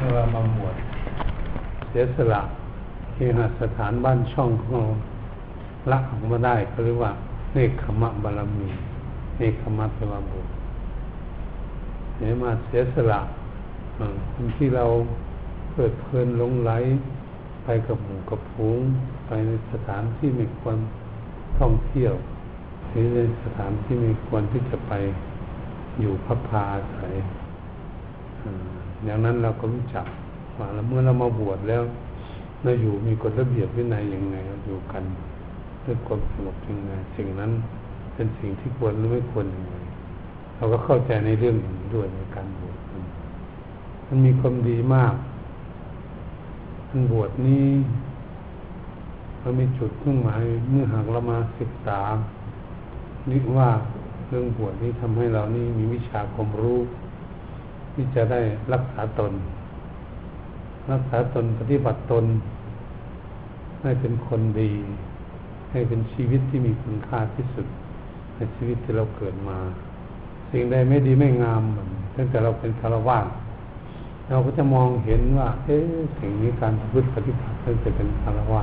เมื่อเรามาบวชเสียสละที่หสถานบ้านช่องของเราละออกมาได้เขาเรียกว่าเนคขมะบารมีเนคขมะแปลว่าบวชเนี่ยมาเสียสละคนที่เราเกิดเพลินหลงไหลไปกับหมู่กับฝูงไปในสถานที่ไม่ควรท่องเที่ยวหรือในสถานที่ไม่ควรที่จะไปอยู่พักพาอาศัย อย่างนั้นเราก็รู้จักว่าเมื่อเรามาบวชแล้วเราอยู่มีกฎระเบียบวินัยยังไงเราอยู่กันด้วยความสงบยังไงสิ่งนั้นเป็นสิ่งที่ควรหรือไม่ควรยังไงเราก็เข้าใจในเรื่องนี้ด้วยในการบวชมันมีความดีมากมันบวชนี้เรามีจุดมุ่งหมายเมื่อหากเรามาศึกษานี่ว่าเรื่องบวชนี้ทำให้เรานี่มีวิชาความรู้ ที่จะได้รักษาตน รักษาตนปฏิบัติตน ให้เป็นคนดี ให้เป็นชีวิตที่มีคุณค่าที่สุด ในชีวิตที่เราเกิดมา สิ่งใดไม่ดีไม่งามตั้งแต่เราเป็นคารวะเราก็จะมองเห็นว่า เอ๊ะสิ่งนี้การพึ่ปฏิบัติตั้งแต่เป็นคารวะ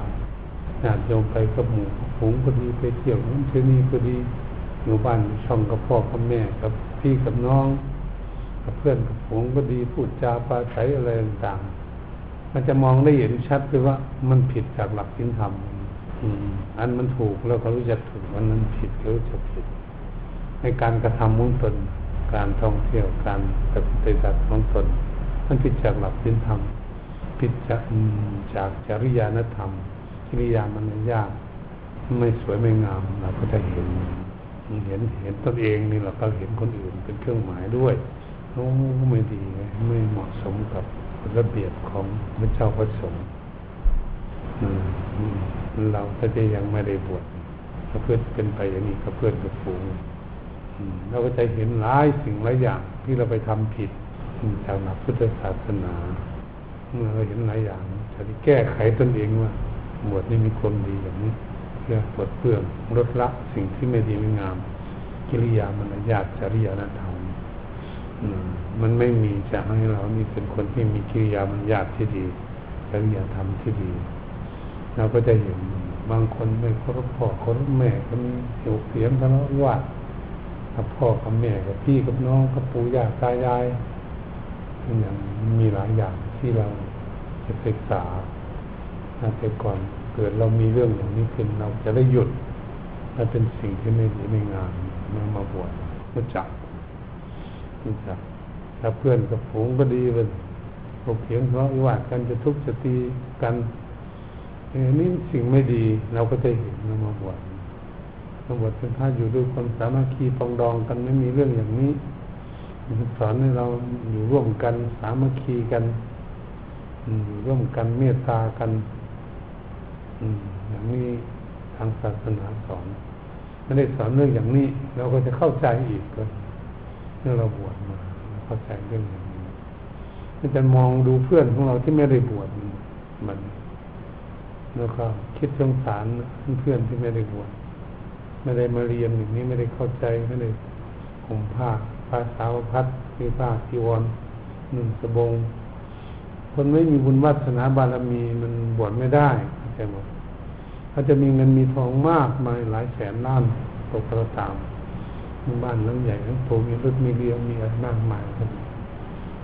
ญาติโยมไปกับหมู่ฝูงก็ดีไปเที่ยวนั่นเที่ยวนี่ก็ดีอยู่บ้านช่องกับพ่อกับแม่กับพี่กับน้อง กับเพื่อนกับฝูงก็ดีพูดจาปาใช้อะไรต่างๆมันจะมองได้เห็นชัดเลยว่ามันผิดจากหลักศีลธรรมอันมันถูกแล้วก็รู้จักถูกอันนั้นผิดก็รู้จักผิด ในการกระทำมุ่งตน การท่องเที่ยวการปฏิบัติของตนมันผิดจากหลักศีลธรรมผิดจากจากจริยานธรรมกิริยามันยาก ไม่สวยไม่งามเราก็จะเห็นเห็นเห็นตนเองนี่เราก็เห็นคนอื่นเป็นเครื่องหมายด้วย โอ้ไม่ดีไม่เหมาะสมกับระเบียบของพระเจ้าพระสงฆ์เราถ้าจะยังไม่ได้บวชก็เพื่อเป็นไปอย่างนี้ก็เพื่อนกับฝูงเราก็จะเห็นหลายสิ่งหลายอย่างที่เราไปทำผิดจากหลักพุทธศาสนา เมื่อเราเห็นหลายอย่างจะแก้ไขตนเองว่าบวชนี่มีความดีอย่างนี้เพื่อปลดเปลื้องลดละสิ่งที่ไม่ดีไม่งาม กิริยามารยาทจริยธรรม มันไม่มีจะให้เรานี่เป็นคนที่มีกิริยามารยาทที่ดีจริยธรรมที่ดี เราก็จะเห็นบางคนไม่เคารพพ่อเคารพแม่ก็มีเสียวเสียงทะเลาะวาดกับพ่อกับแม่กับพี่กับน้องกับปู่ย่าตายายอย่างมีหลายอย่างที่เราจะศึกษาแต่ก่อนเกิดเรามีเรื่องอย่างนี้ขึ้นเราจะได้หยุดถ้าเป็นสิ่งที่ไม่ดีไม่งามมามาบวชรู้จักรู้จัก ถ้าเพื่อนกับฝูงก็ดีเลยถกเถียงทะเลาะวิวาทกันจะทุบจะตีกันนี่สิ่งไม่ดีเราก็จะเห็นเรามาบวชมาบวชเป็นพระอยู่ด้วยคนสามัคคีปองดองกันไม่มีเรื่องอย่างนี้สอนให้เราอยู่ร่วมกันสามัคคีกันอยู่ร่วมกันเมตตากันอย่างนี้ทางศาสนาสอนไม่ได้สอนเรื่องอย่างนี้ เราก็จะเข้าใจอีกเลยเมื่อเราบวชมา เข้าใจเรื่องนี้มันจะมองดูเพื่อนของเราที่ไม่ได้บวชมันแล้วก็คิดสงสารเพื่อนที่ไม่ได้บวชไม่ได้มาเรียนอย่างนี้ไม่ได้เข้าใจไม่ได้ห่มผ้าภาษาวพัดมีผ้าทีวรหนึ่งสบง คนไม่มีบุญวัฒนาบารมีมันบวชไม่ได้ใช่ไหมเขาจะมีเงินมีทองมากมายหลายแสนล้านตกกระตาม บ้านหลังใหญ่ทั้งโตมีรถมีเรือมีอะไรมากมาย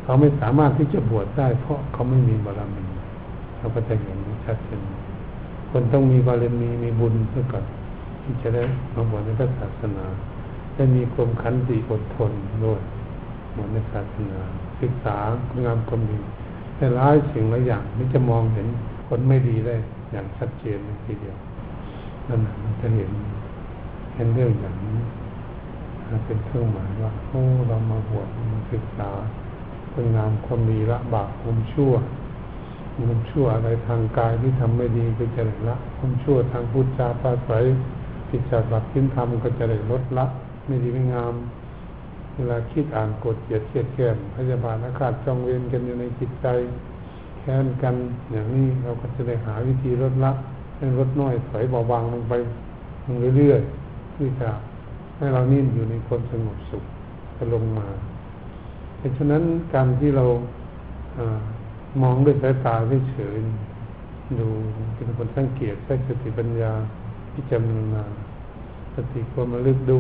เขาไม่สามารถที่จะบวชได้ เพราะเขาไม่มีบารมีเราก็จะเห็นชัดเจนคนต้องมีบารมีมีบุญเพื่อก่อนที่จะได้มาบวชในพระศาสนาจะมีความขันติอดทนด้วยหมดในศาสนาศึกษาคุณงามความดีแต่ร้ายสิ่งหลายอย่างนี่จะมองเห็นคนไม่ดีได้อย่างชัดเจนทีเดียวนั่นมันจะเห็นเห็นเรื่องอย่างนี้ เป็นเครื่องหมายว่าโอ้เรามาบวชมาศึกษาคุณงามความดีละบาปความชั่วความชั่วอะไรทางกายที่ทำไม่ดีก็จะละความชั่วทางพุทธจาปาศัยผิดจากหลักทิ้นธรรมก็จะได้ลดละไม่ดีไม่งาม เวลาคิดอ่านกดเกียดเกียดแค้นพยาบาลอาฆาตจองเวรกันอยู่ในจิตใจแค้นกันอย่างนี้เราก็จะได้หาวิธีลดละให้ลดน้อยถอยเบาบางลงไปลงเรื่อยๆเพื่จะ ให้เรานิ่งอยู่ในความสงบสุขจะลงมาเพราะฉะนั้นการที่เรามองด้วยสายตาเฉยดูเป็นคนสังเกตใช้สติปัญญาพิจารณาสติความระลึกดู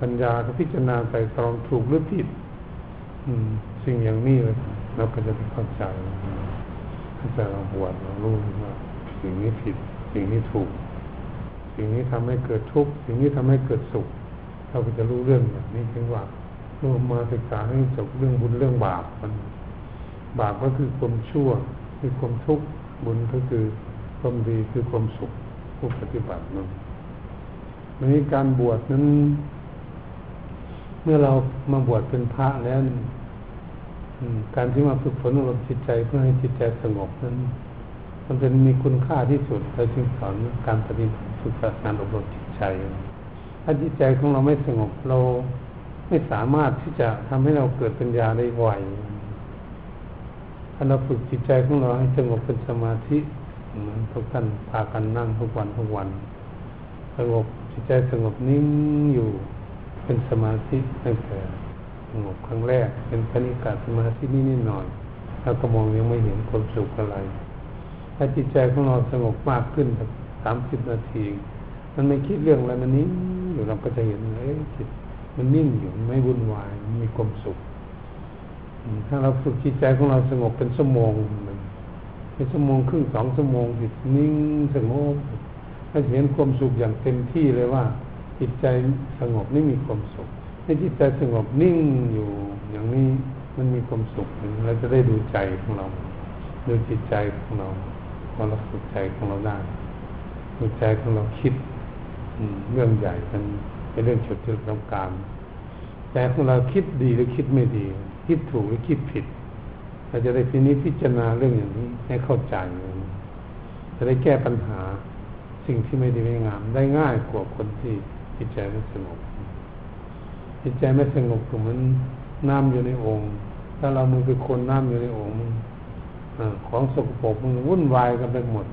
ปัญญาก็พิจารณาไปตรองถูกหรือผิดสิ่งอย่างนี้เราก็จะเข้าใจถ้าจะเราบวชเรารู้ว่าสิ่งนี้ผิด สิ่งนี้ถูก สิ่งนี้ทำให้เกิดทุกข์สิ่งนี้ทำให้เกิดสุข เราก็จะรู้เรื่องอย่างนี้ถึงว่าเรามาศึกษาให้จบเรื่องบุญเรื่องบาปมัน บาปก็คือความชั่วคือความทุกข์บุญก็คือความดีคือความสุขผู้ปฏิบัตินั้นในการบวชนั้น เมื่อเรามาบวชเป็นพระแล้วการที่มาฝึกฝนอบรมจิตใจเพื่อให้จิตใจสงบนั้น มันเป็นมีคุณค่าที่สุดเราจึงสอนการปฏิบัติ ฝึกการอบรมจิตใจ ถ้าจิตใจของเราไม่สงบเราไม่สามารถที่จะทำให้เราเกิดปัญญาได้ไวถ้าเราฝึกจิตใจของเราให้สงบเป็นสมาธิทุกท่านพากันนั่งทุกวันทุกวันสงบจิตใจสงบนิ่งอยู่เป็นสมาธิตั้งแต่สงบครั้งแรก เป็นคณิกาสมาธินิดนิดหน่อยแล้วก็มองยังไม่เห็นความสุขอะไร ถ้าจิตใจของเราสงบมากขึ้นแบบ สามสิบนาที มันไม่คิดเรื่องอะไรมันนิ่งอยู่เราก็จะเห็นเอ้จิตมันนิ่งอยู่ไม่วุ่นวายมีความสุข ถ้าเราฝึกจิตใจของเราสงบเป็นชั่วโมงเป็นชั่วโมงครึ่งสองชั่วโมงจิตนิ่งสงบถ้าเห็นความสุขอย่างเต็มที่เลยว่า จิตใจสงบนี่มีความสุขให้จิตใจสงบนิ่งอยู่อย่างนี้มันมีความสุขเราจะได้ดูใจของเรา ดูจิตใจของเราพอเราฝึกใจของเราได้ ดูใจของเราคิดเรื่องใหญ่มันเป็นเรื่องฉุดจุดต้องการใจของเราคิดดีหรือคิดไม่ดี คิดถูกหรือคิดผิด เราจะได้ทีนี้พิจารณาเรื่องอย่างนี้ให้เข้าใจจะได้แก้ปัญหาสิ่งที่ไม่ดีไม่งาม ได้ง่ายกว่าคนที่จิตใจไม่สงบจิตใจไม่สงบก็เหมือนน้ำอยู่ในองค์ ถ้าเรามือไปคนน้ำอยู่ในองค์ของสกปรกมันวุ่นวายกันไปหมด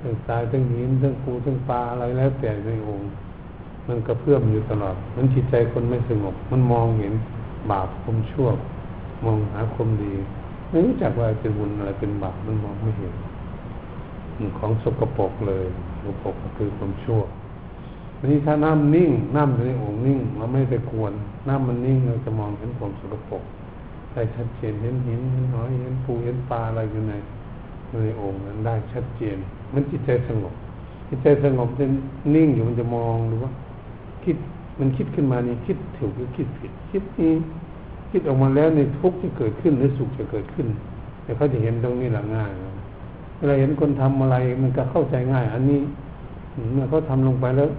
ทั้งทรายทั้งหินทั้งปูทั้งปลาอะไรแล้วแต่ในองค์มันกระเพื่อมอยู่ตลอด มันจิตใจคนไม่สงบ มันมองเห็นบาปคมชั่ว มองหาคมดีไม่รู้จักว่าเป็นบุญอะไรเป็นบาปมันมองไม่เห็นของสกปรกเลยสกปรกก็คือความชั่วนี่ถ้าน้ำนิ่งน้ำในองค์นิ่งเราไม่ไปกวนน้ำมันนิ่งเราจะมองเห็นความสกปรกได้ชัดเจนเห็นหินเห็นหอยเห็นปูเห็นปลาอะไรอยู่ในในองค์นั้นได้ชัดเจน มันจิตใจสงบจิตใจสงบจะนิ่งอยู่มันจะมองดูว่า คิดมันคิดขึ้นมานี่คิดถูกหรือคิดผิดคิดนี้คิดออกมาแล้วในทุกข์จะเกิดขึ้นหรือสุขจะเกิดขึ้น แต่เขาจะเห็นตรงนี้หละง่ายเวลาเห็นคนทำอะไรมันก็เข้าใจง่าย อันนี้เมื่อเขาทำลงไปแล้ว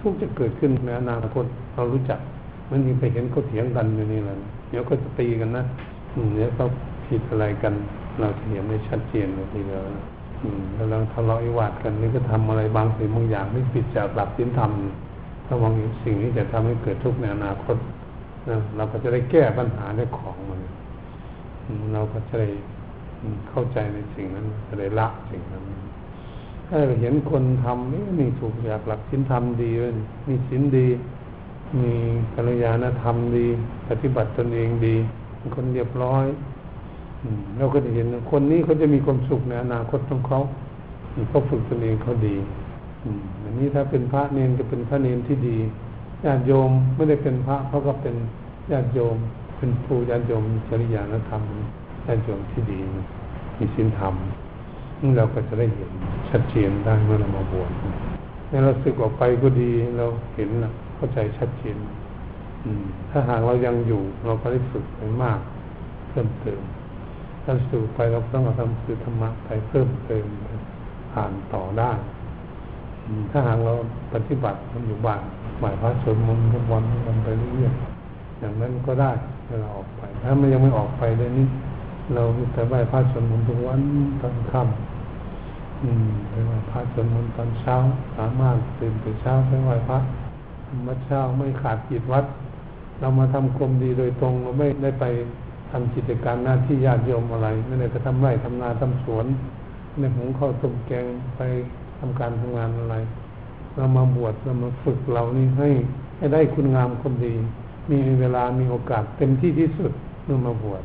ทุกจะเกิดขึ้นในอนาคตเรารู้จัก มันมีไปเห็นเขาเถียงกันอยู่นี่แหละเดี๋ยวก็จะตีกันนะเดี๋ยวเขาผิดอะไรกัน เราจะเห็นได้ชัดเจนเลยทีเดียว กำลังทะเลาะวิวาทกันนี่ก็ทำอะไรบางสิ่งบางอย่างที่ผิดจากหลักศีลธรรมถ้ามองสิ่งนี้จะทำให้เกิดทุกข์ในอนาคตนะเราก็จะได้แก้ปัญหาได้ของมัน เราก็จะได้เข้าใจในสิ่งนั้นจะได้ละสิ่งนั้นถ้าเราเห็นคนทำนี่นี่ถูกอยากหลักศีลธรรมดีเลยมีศีลดี มีกัลยาณธรรมดี ปฏิบัติตนเองดีเป็นคนเรียบร้อย เราก็จะเห็นคนนี้เขาจะมีความสุขในอนาคตของเขาเขาฝึกตนเองเขาดีอันนี้ถ้าเป็นพระเนนจะเป็นพระเนนที่ดีญาติโยมไม่ได้เป็นพระเขาก็เป็นญาติโยม เป็นผู้ญาติโยมจริยานธรรมญาติโยมที่ดีมีศีลธรรมเราก็จะได้เห็นชัดเจนได้เมื่อเรามาบวชเมื่อเราสึกออกไปก็ดีเราเห็นนะเข้าใจชัดเจนถ้าหากเรายังอยู่เราก็ได้ฝึกไปมากเพิ่มเติม ถ้าสู่ไปเราต้องเอาทำคือธรรมะไปเพิ่มเติมผ่านต่อได้ถ้าหากเราปฏิบัติมันอยู่บ้านหมายพระสวดมนต์ทุกวันวันไปเรื่อยๆอย่างนั้นก็ได้เวลาออกไป ถ้ามันยังไม่ออกไปเลยนี่เราแต่ไหว้พระสวดมนต์ทุกวันตอนค่ำอืมไปไหว้พระสวดมนต์ตอนเช้า สามารถตื่นแต่เช้าไปไหว้พระมัดเช้าไม่ขาดจิตวัด เรามาทำกรมดีโดยตรงเราไม่ได้ไป ทำกิจการหน้าที่ญาติโยมอะไรไม่ได้ไปทำไร่ทำนาทำสวนในหุงข้าวต้มแกงไปทำการทำงานอะไร เรามาบวชเรามาฝึกเรานี่ให้ให้ได้คุณงามคนดี มีเวลามีโอกาสเต็มที่ที่สุดเมื่อมาบวช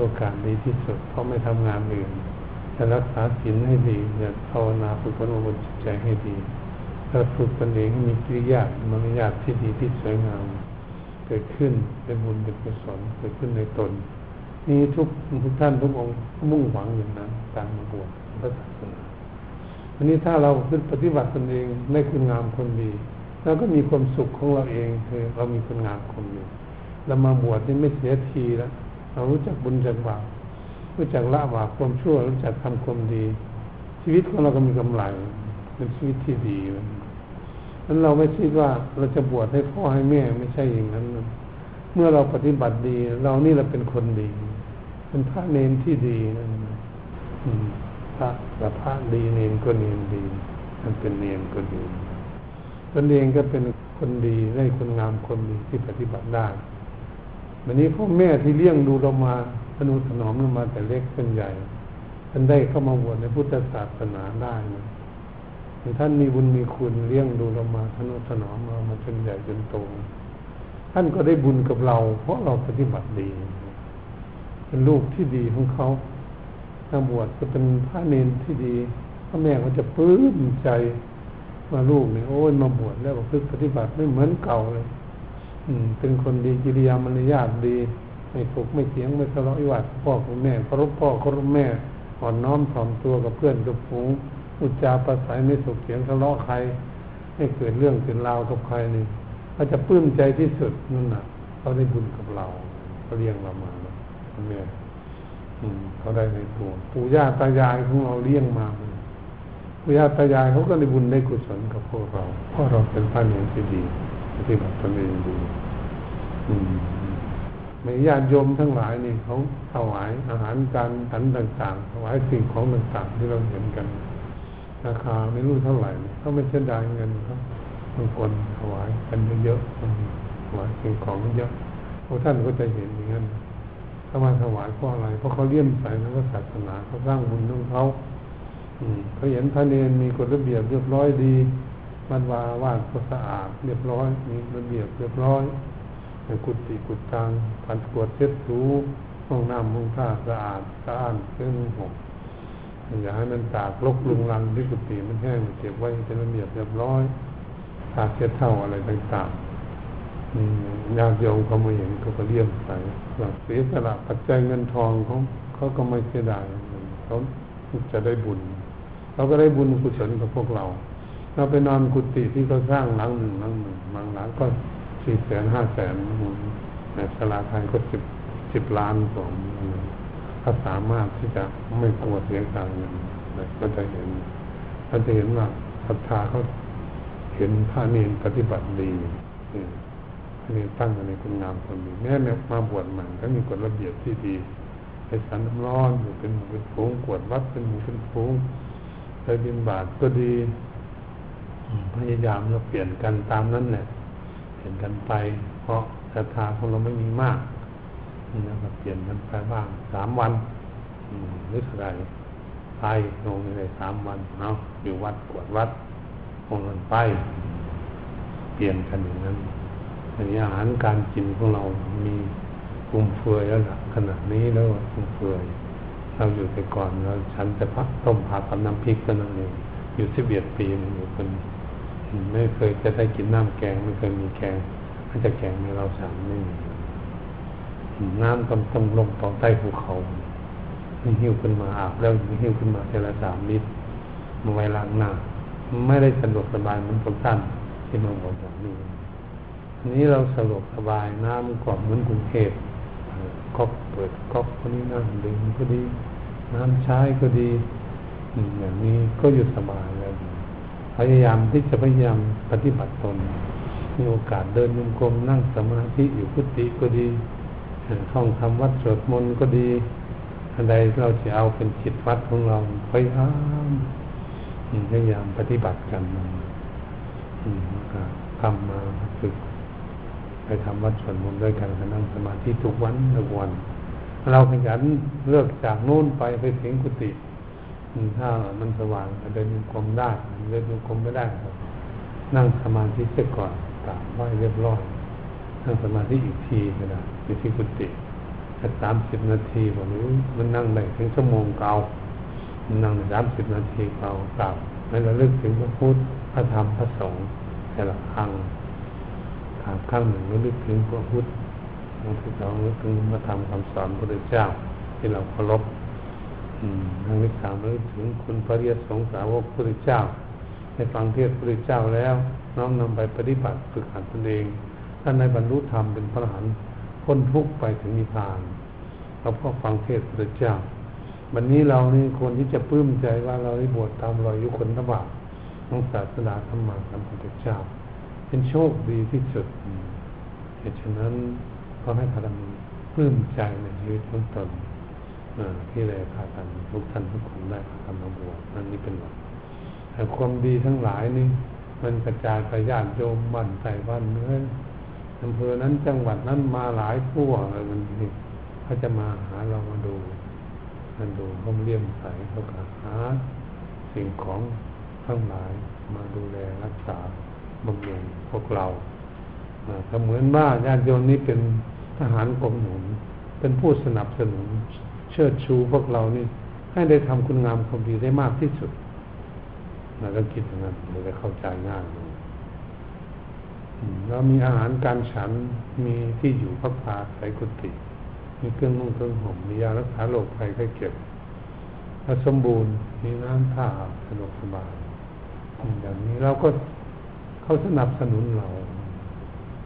โอกาสดีที่สุด เพราะไม่ทำงานอื่นจะรักษาศีลให้ดีจะภาวนาฝึกฝนอบรมจิตใจให้ดีถ้าฝึกตนเองให้มีกิริยา มารยาทที่ดีที่สวยงาม กิดขึ้นเป็นบุญเป็นกุศลเกิดขึ้นในตน นี่ทุกทุกท่านทุกองค์มุ่งหวังอย่างนั้นการมาบวชพระศาสนาอันนี้ถ้าเราขึ้นปฏิบัติตนเองได้คุณงามคนดีเราก็มีความสุขของเราเองคือเรามีคุณงามคนดีเรามาบวชนี่ไม่เสียทีแล้วเรารู้จักบุญจักบาปรู้จักละบาปความชั่วรู้จักทำความดี ชีวิตของเราก็มีกำไรเป็นชีวิตที่ดี นั้นเราไม่คิดว่าเราจะบวชให้พ่อให้แม่ไม่ใช่อย่างนั้นเมื่อเราปฏิบัติดี เรานี่เราเป็นคนดี เป็นพระเนนที่ดีนั่นพระแต่พระดีเนนก็เนนดีมันเป็นเนนก็ดีตนเองก็เป็นคนดีได้คนงามคนดีที่ปฏิบัติได้วันนี้พ่อแม่ที่เลี้ยงดูเรามาอนุถนอมเรามาแต่เล็กเป็นใหญ่ท่านได้เข้ามาบวชในพุทธศาสนาได้นะ ท่านมีบุญมีคุณเลี้ยงดูเรามาอนุถนอมเรามาจนใหญ่จนโตท่านก็ได้บุญกับเรา เพราะเราปฏิบัติดี เป็นลูกที่ดีของเขาถ้าบวชก็เป็นพระเนนที่ดีพ่อแม่เขาจะปลื้มใจมาลูกเนี่ยโอ้ยมาบวชแล้วก็ปฏิบัติไม่เหมือนเก่าเลย อืม เป็นคนดีกิริยามารยาทดี ไม่ถูกไม่เสียงไม่ทะเลาะวิวาทพ่อกับแม่เคารพพ่อเคารพแม่อ่อนน้อมถ่อมตัวกับเพื่อนกับฝูง อุจจาประสัยไม่ถูกเสียงทะเลาะใคร ให้เกิดเรื่องเกิดราวกับใครนี่เขาจะปลื้มใจที่สุดนั่นน่ะเขาได้บุญกับเราเขาเลี้ยงเรามาแม่ยเขาได้ในตัวปู่ย่าตายายของเราเลี้ยงมาปู่ย่าตายายเขาก็ได้บุญได้กุศลกับพวกเราเพราะเราเป็นพระเนรที่ดีปฏิบัติตนเองดีไม่ญาติโยมทั้งหลายนี่เขาถวายอาหารการฉันต่างๆถวายสิ่งของต่างๆที่เราเห็นกัน ราคาไม่รู้เท่าไหร่เขาไม่เสียดายเงินครับบางคนถวายกันเยอะๆถวายสิ่งของเยอะพวกท่านก็จะเห็นอย่างนั้นถ้ามาถวายเพราะอะไร เพราะเขาเลี่ยมใส่ในศาสนาเขาสร้างบุญของเขาเขาเห็นพระเนรมีกฎระเบียบเรียบร้อยดีมันวาวาดก็สะอาดเรียบร้อย มีระเบียบเรียบร้อยกุฏิกุฏตางผันกวดเช็ดถูห้องน้ำห้องท่าสะอาดสะอาดเครื่องหก อย่าให้มันตากลกลุงลังที่กุฏิมันแห้งเก็บไว้เป็นระเบียบเรียบร้อยตากเช็ดเท่าอะไรต่างๆญาติโยมเขามาเห็นเขาก็เลี่ยมใส่เสียสละปัจจัยเงินทองเขาเขาก็ไม่เสียดายเขาจะได้บุญเขาก็ได้บุญกุศลกับพวกเรา เราไปนอนกุฏิที่เขาสร้างหลังหนึ่งหลังหนึ่งบางหลังก็สี่แสนห้าแสนในสลาไทยก็สิบสิบล้านสอง ถ้าสามารถที่จะไม่กลัวเสียการเงินก็จะเห็นเราจะเห็นว่าศรัทธาเขาเห็นพระเนรปฏิบัติดีพระเนรตั้งในคุณงามคนดีแม้แม้มาบวชใหม่ก็มีกฎระเบียบที่ดีไปสันน้ำร้อนอยู่เป็นหมู่เป็นฟูงกวดวัดเป็นหมู่เป็นฟูงไปบินบาทก็ดีพยายามเราเปลี่ยนกันตามนั้นแหละเปลี่ยนกันไป เพราะศรัทธาของเราไม่มีมาก นะก็เปลี่ยนกันไปบ้างสามวันหรืออะไรไปลงในสามวันเนาะอยู่วัดกวดวัดคงกันไป เปลี่ยนกันอย่างนั้นอันนี้อาหารการกินของเรามีกุมเฟือยแล้วล่ะขนาดนี้แล้วกุมเฟือยเราอยู่แต่ก่อนเราฉันจะพักต้มผักกับน้ำพริกกันนั่นเองอยู่สิบเอ็ดปีอยู่คนไม่เคยจะได้กินน้ำแกงไม่เคยมีแกงถ้าจะแกงในเราสามไม่มี น้ำต้องต้องลงต่อใต้ภูเขาหิ้วขึ้นมาอาบแล้วหิ้วขึ้นมาแต่ละสามลิตรมาไว้ล้างหน้า ไม่ได้สะดวกสบายเหมือนพวกท่านที่มาบอกแบบนี้อันนี้เราสะดวกสบายน้ำกว่าเหมือนกรุงเทพก๊อกเปิดก๊อกคนนี้น้ำดื่มก็ดี น้ำใช้ก็ดีอย่างนี้ก็อยู่สบายแล้วพยายามที่จะพยายามปฏิบัติตนมีโอกาสเดินยมกลมนั่งสมาธิอยู่พุทธิก็ดี ท่องทำวัดสวดมนต์ก็ดีอะไรเราจะเอาเป็นจิตวัดของเราพยายามพยายามปฏิบัติกันทำมาฝึกไปทำวัดสวดมนต์ด้วยกันนั่งสมาธิทุกวันทุกวัน เราขยันเลิกจากโน้นไปไปถึงกุฏิถ้ามันสว่างเดินกลมได้เดินกลมไม่ได้ นั่งสมาธิเสียก่อนกราบไหว้เรียบร้อย นั่งสมาธิอีกทีก็ได้อยู่ที่กุฏิสามสิบนาทีบอกนี้มันนั่งได้ถึงชั่วโมงเก่ามันนั่งสามสิบนาทีเก่ากลับไม่ระลึกถึงพระพุทธพระธรรมพระสงฆ์แต่ละครั้งถามครั้งหนึ่งระลึกถึงพระพุทธครั้งที่สองระลึกถึงพระธรรมคำสอนพระพุทธเจ้า ที่เราเคารพครั้งที่สามระลึกถึงคุณพระเรียสงสาวกพระพุทธเจ้าในฟังเทศพระพุทธเจ้าแล้ว น้อมนำไปปฏิบัติฝึกหัดตนเอง ท่านในบรรลุธรรมเป็นพระอรหันต์พ้นทุกข์ไปถึงนิพพานเราก็ฟังเทศพระเจ้าวันนี้เรานี่ควรที่จะปลื้มใจว่าเราได้บวชตามรอยยุคนธบาของศาสนาธรรมะพระพุทธเจ้า เป็นโชคดีที่สุดเหตุฉะนั้นก็ให้พากันปลื้มใจในชีวิตของตนที่ได้พากันทุกท่านทุกคนได้พากันมาบวชนั่นนี่เป็นหลักแต่ความดีทั้งหลายนี่ มันกระจายไปญาติโยมบ้านใส่บ้านเนื้อ อำเภอนั้นจังหวัดนั้นมาหลายทั่วเลยมันนี่เขาจะมาหาเรามาดูมาดูเขาเลี่ยมใสเขาก็หาสิ่งของทั้งหลายมาดูแลรักษาบำรุงพวกเราเสมือนว่าญาติโยมนี้เป็นทหารกรมหนุน เป็นผู้สนับสนุนเชิดชูพวกเรานี่ ให้ได้ทำคุณงามความดีได้มากที่สุดเราก็คิดอย่างนั้นเราจะเข้าใจง่าย เรามีอาหารการฉันมีที่อยู่พักผ่าใส่กุฏิมีเครื่องนุ่งเครื่องห่มมียารักษาโรคภัยไข้เจ็บถ้าสมบูรณ์มีน้ำท่าสะดวกสบายอย่างนี้เราก็เขาสนับสนุนเรา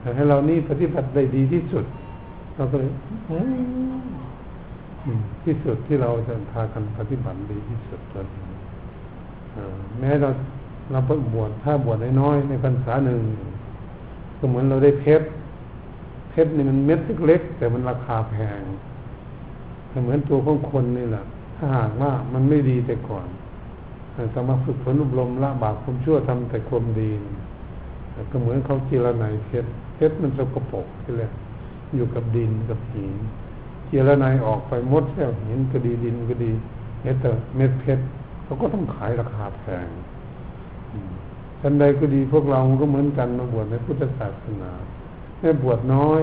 แต่ให้เรานี่ปฏิบัติได้ดีที่สุด เราก็เลยที่สุดที่เราจะพากันปฏิบัติดีที่สุดเลยแม้เราเราเพิ่งบวชถ้าบวชน้อยในพรรษาหนึ่ง ก็เหมือนเราได้เพชร เพชรนี่มันเม็ดเล็กๆแต่มันราคาแพงเหมือนตัวของคนนี่แหละถ้าหากว่ามันไม่ดีแต่ก่อนแต่สมาฝึกฝนอบรมละบาปความชั่วทำแต่ความดีก็เหมือนเขาจีรไนเพชรเพชรมันสกปรกที่แรกอยู่กับดินกับหินเจีรไนออกไปมดแล้วหินก็ดีดินก็ดีเม็ดแต่เม็ดเพชรเขาก็ต้องขายราคาแพง ทันใดก็ดีพวกเราก็เหมือนกันมาบวชในพุทธศาสนาได้บวชน้อย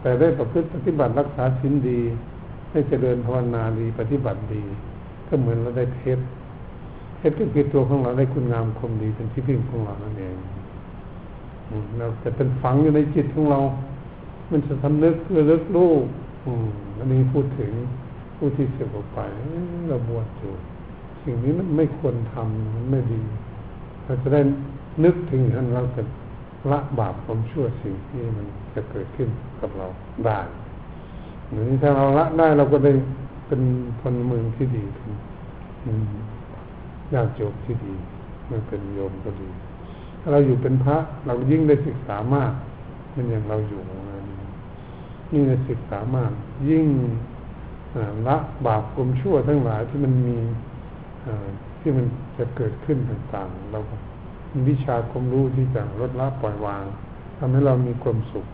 แต่ได้ประพฤติปฏิบัติรักษาศีลดีได้เจริญภาวนาดีปฏิบัติดี ก็เหมือนเราได้เพชรเพชรก็คือตัวของเราได้คุณงามคมดีเป็นที่พึ่งของเรานั่นเองเราจะเป็นฝังอยู่ในจิตของเรา มันจะทำนึกเพื่อเลิกลูกอันนี้พูดถึงผู้ที่เสียออกไปเราบวชอยู่สิ่งนี้มันไม่ควรทำมันไม่ดี เราจะได้นึกถึงท่านเราจะละบาปความชั่วสิ่งที่มันจะเกิดขึ้นกับเราได้เหมือนถ้าเราละได้เราก็ได้เป็นพลเมืองที่ดีเป็นญาติโยมที่ดีไม่เป็นโยมก็ดีถ้าเราอยู่เป็นพระเรายิ่งได้ศึกษามากเป็นอย่างเราอยู่ยิ่งได้ศึกษามาก ยิ่งละบาปกลมชั่วทั้งหลายที่มันมี ที่มันจะเกิดขึ้นต่างๆ เรามีวิชาความรู้ที่จะลดละปล่อยวางทำให้เรามีความสุข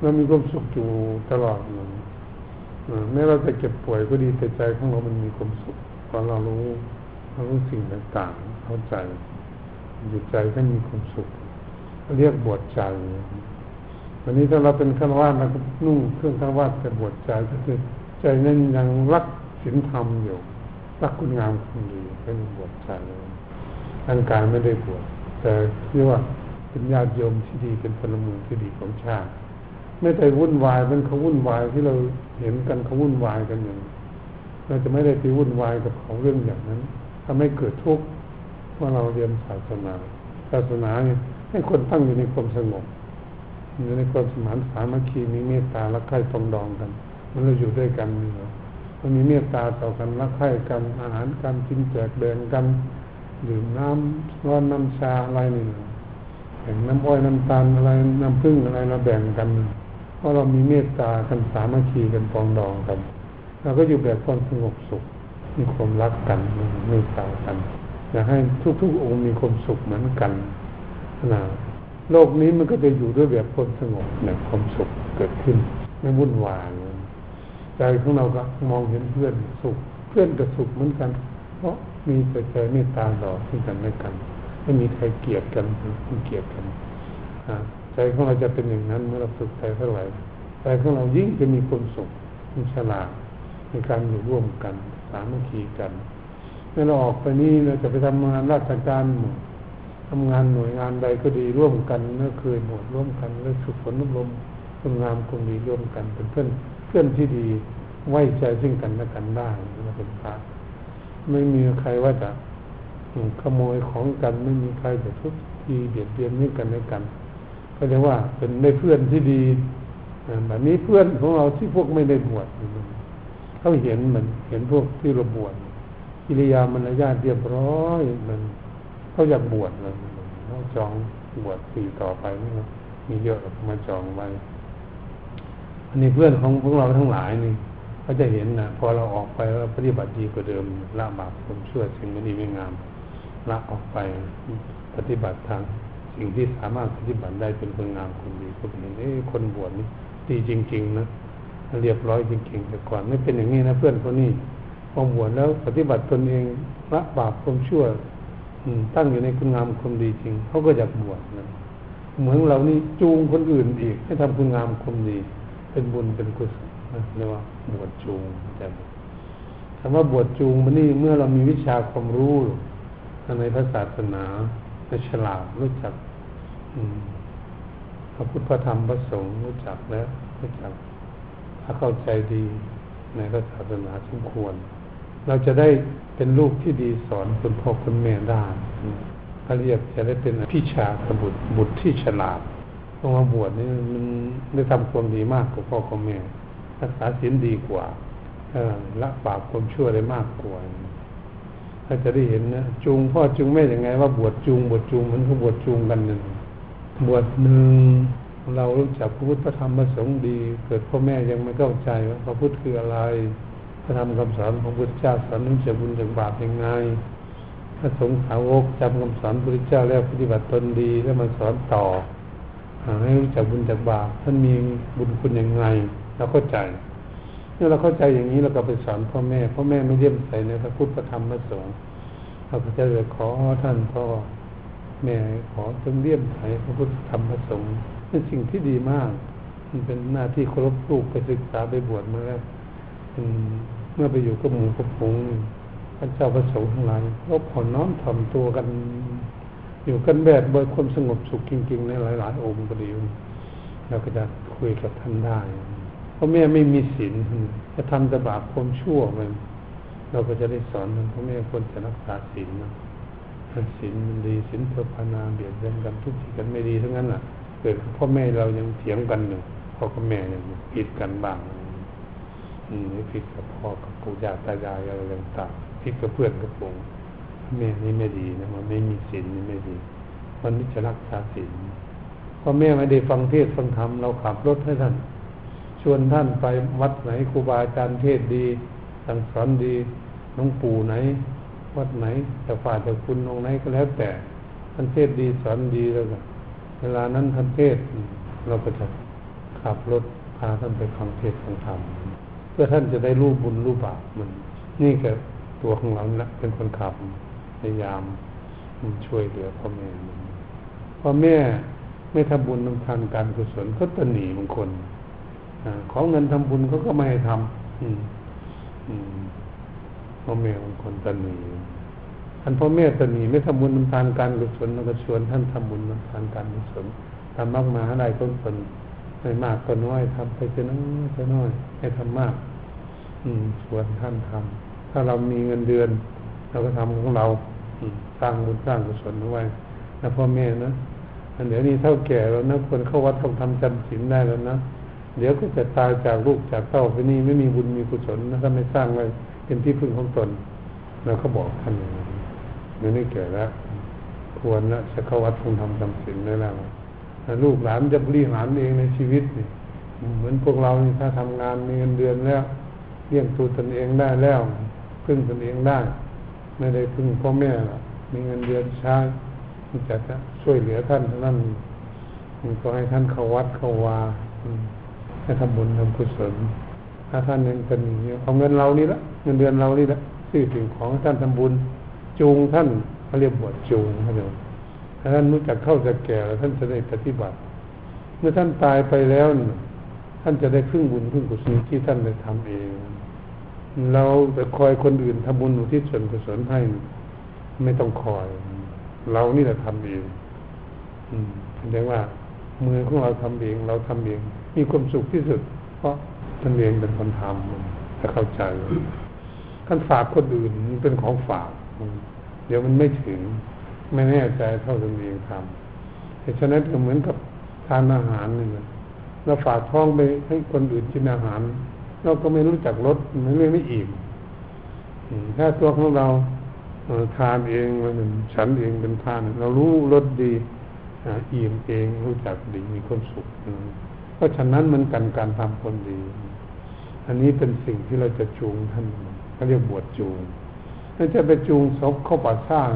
เรามีความสุขอยู่ตลอดเลยแม้เราจะเจ็บป่วยก็ดีแต่ใจของเรามันมีความสุขพอเรารู้เรารู้สิ่งต่างๆ เข้าใจอยู่ใจก็มีความสุข เรียกบวชใจ วันนี้ถ้าเราเป็นฆราวาสเราก็นุ่งเครื่องฆราวาสแต่บวชใจก็คือใจนั้นยังรักศีลธรรมอยู่ รักคุณงามคุณดีเป็นบวชใจร่างกายไม่ได้บวชแต่เรียกว่าเป็นญาติโยมที่ดีเป็นพลเมืองที่ดีของชาติ ไม่ได้วุ่นวายเป็นเขาวุ่นวายที่เราเห็นกันเขาวุ่นวายกันอย่างเราจะไม่ได้ไปวุ่นวายกับเขาเรื่องอย่างนั้นทำให้เกิดทุกข์ว่าเราเรียนศาสนา ศาสนาเนี่ยให้คนตั้งอยู่ในความสงบอยู่ในความสมานสามัคคีมีเมตตาและใคร่ปองดองกัน มันเราอยู่ด้วยกันนี่มั นมีเมตตาต่อกันรักใคร่กันอาหารการกินแจกแบ่งกันดื่มน้ำร้อนน้ำชาอะไรนี่แบ่งน้ำอ้อยน้ำตาลอะไรน้ำผึ้งอะไรเราแบ่งกันเพราะเรามีเมตตากันสามัคคีกันปองดองกันเราก็อยู่แบบความสงบสุข มีความรักกันเมตตากันอยากให้ทุกๆองค์มีความสุขเหมือนกันนะโลกนี้มันก็จะอยู่ด้วยแบบความสงบแบบความสุขเกิดขึ้นไม่วุ่นวาย ใจของเราก็มองเห็นเพื่อนสุข เพื่อนก็สุขเหมือนกัน เพราะมีแต่ใจเมตตาต่อที่กันไม่กัน ไม่มีใครเกลียดกันไม่เกลียดกันใจของเราจะเป็นอย่างนั้นเมื่อเราฝึกใจเท่าไหร่ใจของเรายิ่งจะมีความสุขมันฉลาดในการอยู่ร่วมกัน สามัคคีกันเมื่อเราออกไปนี่เราจะไปทำงานราชการทำงานหน่วยงานใดก็ดีร่วมกันเมื่อเคยหมดร่วมกันแล้วสุขผลนุบรมคุณงามคงดีร่วมกันเป็นเพื่อน พื่อนที่ดีไว้ใจซึ่งกันและกันได้นะเป็นพระไม่มีใครว่าจะขโมยของกันไม่มีใครจะทุบทีเบียดเบียนนี่กันและกันก็เรียกว่าเป็นได้เพื่อนที่ดีแบบนี้เพื่อนของเราที่พวกไม่ได้บวชเขาเห็นเหมือนเห็นพวกที่เราบวชกิริยามารยาทเรียบร้อยมันเขาอยากบวชเลยเขาจองบวชปีต่อไปนี่มีเยอะมาจองไว้ อันนี้เพื่อนของพวกเราทั้งหลายนี่เขาจะเห็นนะพอเราออกไปแล้วปฏิบัติดีกว่าเดิมละบาปผมชั่วสิ่งไม่ดีไม่งามละออกไปปฏิบัติทางสิ่งที่สามารถปฏิบัติได้เป็นคนงามคนดีก็เห็นเอ้คนบวชนี่ดีจริง ๆ นะเรียบร้อยจริงๆแต่ก่อนไม่เป็นอย่างนี้นะเพื่อนคนนี้พอบวชแล้วปฏิบัติตนเองละบาปความชั่วตั้งอยู่ในคุณงามคนดีจริงเขาก็อยากบวชนะเหมือนเรานี่จูงคนอื่นอีกให้ทำคุณงามคนดี เป็นบุญเป็นกุศลเรียกว่าบวชจูงแต่คำว่าบวชจูงมันนี่เมื่อเรามีวิชาความรู้ในพระศาสนาในฉลาดรู้จักพระพุทธพระธรรมพระสงฆ์รู้จักแล้วรู้จักถ้าเข้าใจดีในพระศาสนาสมควร เราจะได้เป็นลูกที่ดีสอนคุณพ่อคุณแม่ได้เขาเรียกจะได้เป็นพี่ชาบุตรบุตรที่ฉลาด ต้องมาบวชนี่มันได้ทำความดีมากกว่าพ่อกับแม่รักษาศีลดีกว่าละบาปความชั่วได้มากกว่าถ้าจะได้เห็นนะจูงพ่อจูงแม่ยังไง ว่าบวชจูงบวชจูงมันก็บวชจูงกันหนึ่งบวชหนึ่งเรารู้จักพระพุทธพระธรรมพระสงฆ์ดี เกิดพ่อแม่ยังไม่เข้าใจว่าพระพุทธคืออะไรพระธรรมคำสอนของพระพุทธเจ้าสอนนึกจะบุญจากบาปยังไงพระสงฆ์สาวกจำคำสอนพระพุทธเจ้าแล้วปฏิบัติตนดีแล้วมาสอนต่อ ให้รู้จักบุญจากบาปท่านมีบุญคุณยังไงเราเข้าใจเมื่อเราเข้าใจอย่างนี้เราก็ไปสอนพ่อแม่พ่อแม่ไม่เยี่ยมใส่ในพระพุทธพระธรรมพระสงฆ์เราก็จะเลยขอท่านพ่อแม่ขอจงเลี่ยมใส่พระพุทธธรรมพระสงฆ์เป็นสิ่งที่ดีมากมันเป็นหน้าที่เคารพลูกไปศึกษาไปบวชมาแล้วเมื่อไปอยู่กับหมู่กับผงพระเจ้าพระสงฆ์ทั้งหลายก็ผ่อนน้อมถ่อมตัวกัน อยู่กันแบบโดยความสงบสุขจริงๆในหลายๆ องค์ก็ดีเราก็จะคุยกับท่านได้ เพราะแม่ไม่มีศีลจะทำแต่บาปความชั่วมันเราก็จะได้สอนมันเพราะแม่ควรจะรักษาศีลนะศีลมันดีศีลเพื่อพานาเบียดเบียนกันทุกทีกันไม่ดีทั้งนั้นแหละเกิดพ่อแม่เรายังเถียงกันอยู่พ่อกับแม่ยังผิดกันบ้างอืมผิดกับพ่อกับปู่ย่าตายายอะไรต่างๆผิดกับเพื่อนกับผ แม่นี่ไม่ดีนะมันไม่มีศีลนี่ไม่ดี มันนี่จะรักษาศีลพ่อแม่ไม่ได้ฟังเทศฟังธรรมเราขับรถให้ท่าน ชวนท่านไปวัดไหนครูบาอาจารย์เทศดีสั่งสอนดีน้องปู่ไหน วัดไหนจะฝ่าจะคุณองไหนก็แล้วแต่ท่านเทศดีสอนดีแล้วก็เวลานั้นท่านเทศเราก็จะขับรถพาท่านไปฟังเทศฟังธรรมเพื่อท่านจะได้รู้บุญรู้บาปมัน นี่ก็ตัวของเรานะเป็นคนขับ พยายามช่วยเหลือพ่อแม่พ่อแม่ไม่ทำบุญทางการกุศลก็ตหนีบางคนอขอเงินทำบุญเขาก็ไม่ให้ทำอืมอืมพ่อแม่บางคนตหนีท่านพ่อแม่ตหนีไม่ทำบุญทานการกุศลเราก็ชวนท่านทำบุญทานการกุศลทำมากมาอะไรก็คนไม่มากก็น้อยทำไปจะน้อยจะน้อยให้ทำมาก อืมชวนท่านทำถ้าเรามีเงินเดือน เราก็ทำของเรา สร้างบุญสร้างกุศลเอาไว้แล้วพ่อแม่นะเดี๋ยวนี้เท่าแก่แล้วนะคนเข้าวัดต้องทำจำศีลได้แล้วนะเดี๋ยวก็จะตายจากลูกจากเต้าไปนี่ไม่มีบุญมีกุศลนะถ้าไม่สร้างไว้เป็นที่พึ่งของตนเราก็บอกท่านอย่างนี้เดี๋ยวนี้แก่แล้วควรนะจะเข้าวัดคงทำจำศีลได้แล้วลูกหลานจะบริหารเองในชีวิตนี่เหมือนพวกเรานี่ถ้าทำงานมีเงินเดือนแล้วเลี้ยงตัวตนเองได้แล้วพึ่งตนเองได้ ไม่ได้พึ่งพ่อแม่หรอกมีเงินเดือนช้าจะช่วยเหลือท่านเท่านั้นก็ให้ท่านเขาวัดเขาวาให้ทำบุญทำกุศลถ้าท่านยังเป็นอย่างนี้เอาเงินเรานี่ละเงินเดือนเรานี่ละซื้อสิ่งของท่านทำบุญ จูงท่านเขาเรียกบวชจูงเขาเรียกถ้าท่านรู้จักเข้าจะแก่แล้วท่านจะได้ปฏิบัติ เมื่อท่านตายไปแล้ว ท่านจะได้พึ่งบุญพึ่งกุศลที่ท่านได้ทำเอง เราแต่คอยคนอื่นทำบุญอุทิศส่วนกุศลให้ไม่ต้องคอย เรานี่แหละทำเองอืมแสดงว่า มือของเราทำเอง เราทำเอง มีความสุขที่สุด เพราะตนเองเป็นคนทำจะเข้าใจท่านฝากคนอื่นเป็นของฝาก เดี๋ยวมันไม่ถึง ไม่แน่ใจเท่าตนเองทำแต่ฉะนั้นก็เหมือนกับทานอาหารนี่แหละเราฝากท้องไปให้คนอื่นกินอาหาร เราก็ไม่รู้จักรสไม่ไม่ไม่อิ่มถ้าตัวของเราทานเองมันฉันเองเป็นทาน เรารู้รสดีอิ่มเองรู้จักดีมีความสุขเพราะฉะนั้นมันกันการทำคนดี อันนี้เป็นสิ่งที่เราจะจูงท่านเขาเรียกบวชจูงถ้าจะไปจูงศพเข้าป่าสร้าง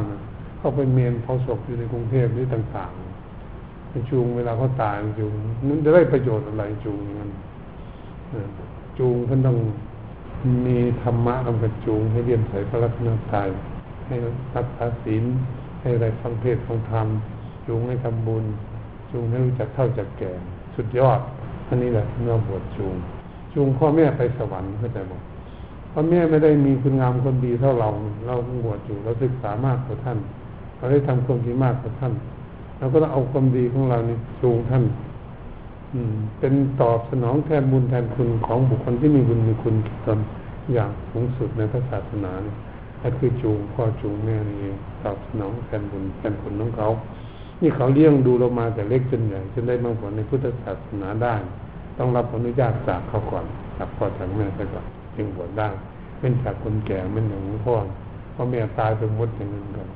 เข้าไปเมนเผาศพอยู่ในกรุงเทพหรือต่างๆไปจูงเวลาเขาตายจูงนั้นจะได้ประโยชน์อะไรจูงมัน จูงท่านต้องมีธรรมะนำกันจูงให้เรียนใส่พระรัตนตรัยให้รักษาศีลให้อะไรฟังเทศฟังธรรมจูงให้ทำบุญ จูงให้รู้จักเท่าจักแก่สุดยอดอันนี้แหละเมื่อบวชจูง จูงพ่อแม่ไปสวรรค์เข้าใจบอกพ่อแม่ไม่ได้มีคุณงามคนดีเท่าเรา เราบวชอยู่เราศึกษามากกว่าท่าน เราได้ทำความดีมากกว่าท่านเราก็ต้องเอาความดีของเรานี่จูงท่าน เป็นตอบสนองแทนบุญแทนคุณของบุคคลที่มีบุญมีคุณตนอย่างสูงสุดในพระศาสนาเนี่ก็คือจูงพ่อจูงแม่นี่ตอบสนองแทนบุญแทนคุณของเขา นี่เขาเลี้ยงดูเรามาแต่เล็กจนใหญ่จนได้บาผลในพุทธศาสนาได้ ต้องรับอนุญาตจากเขาก่อนจากพ่อจากแม่ไปก่อนจึงบวชได้เป็นจากคนแก่ไม่หนึ่งพ่อพ่อแม่ตายไปหมดอย่างนั้นกัน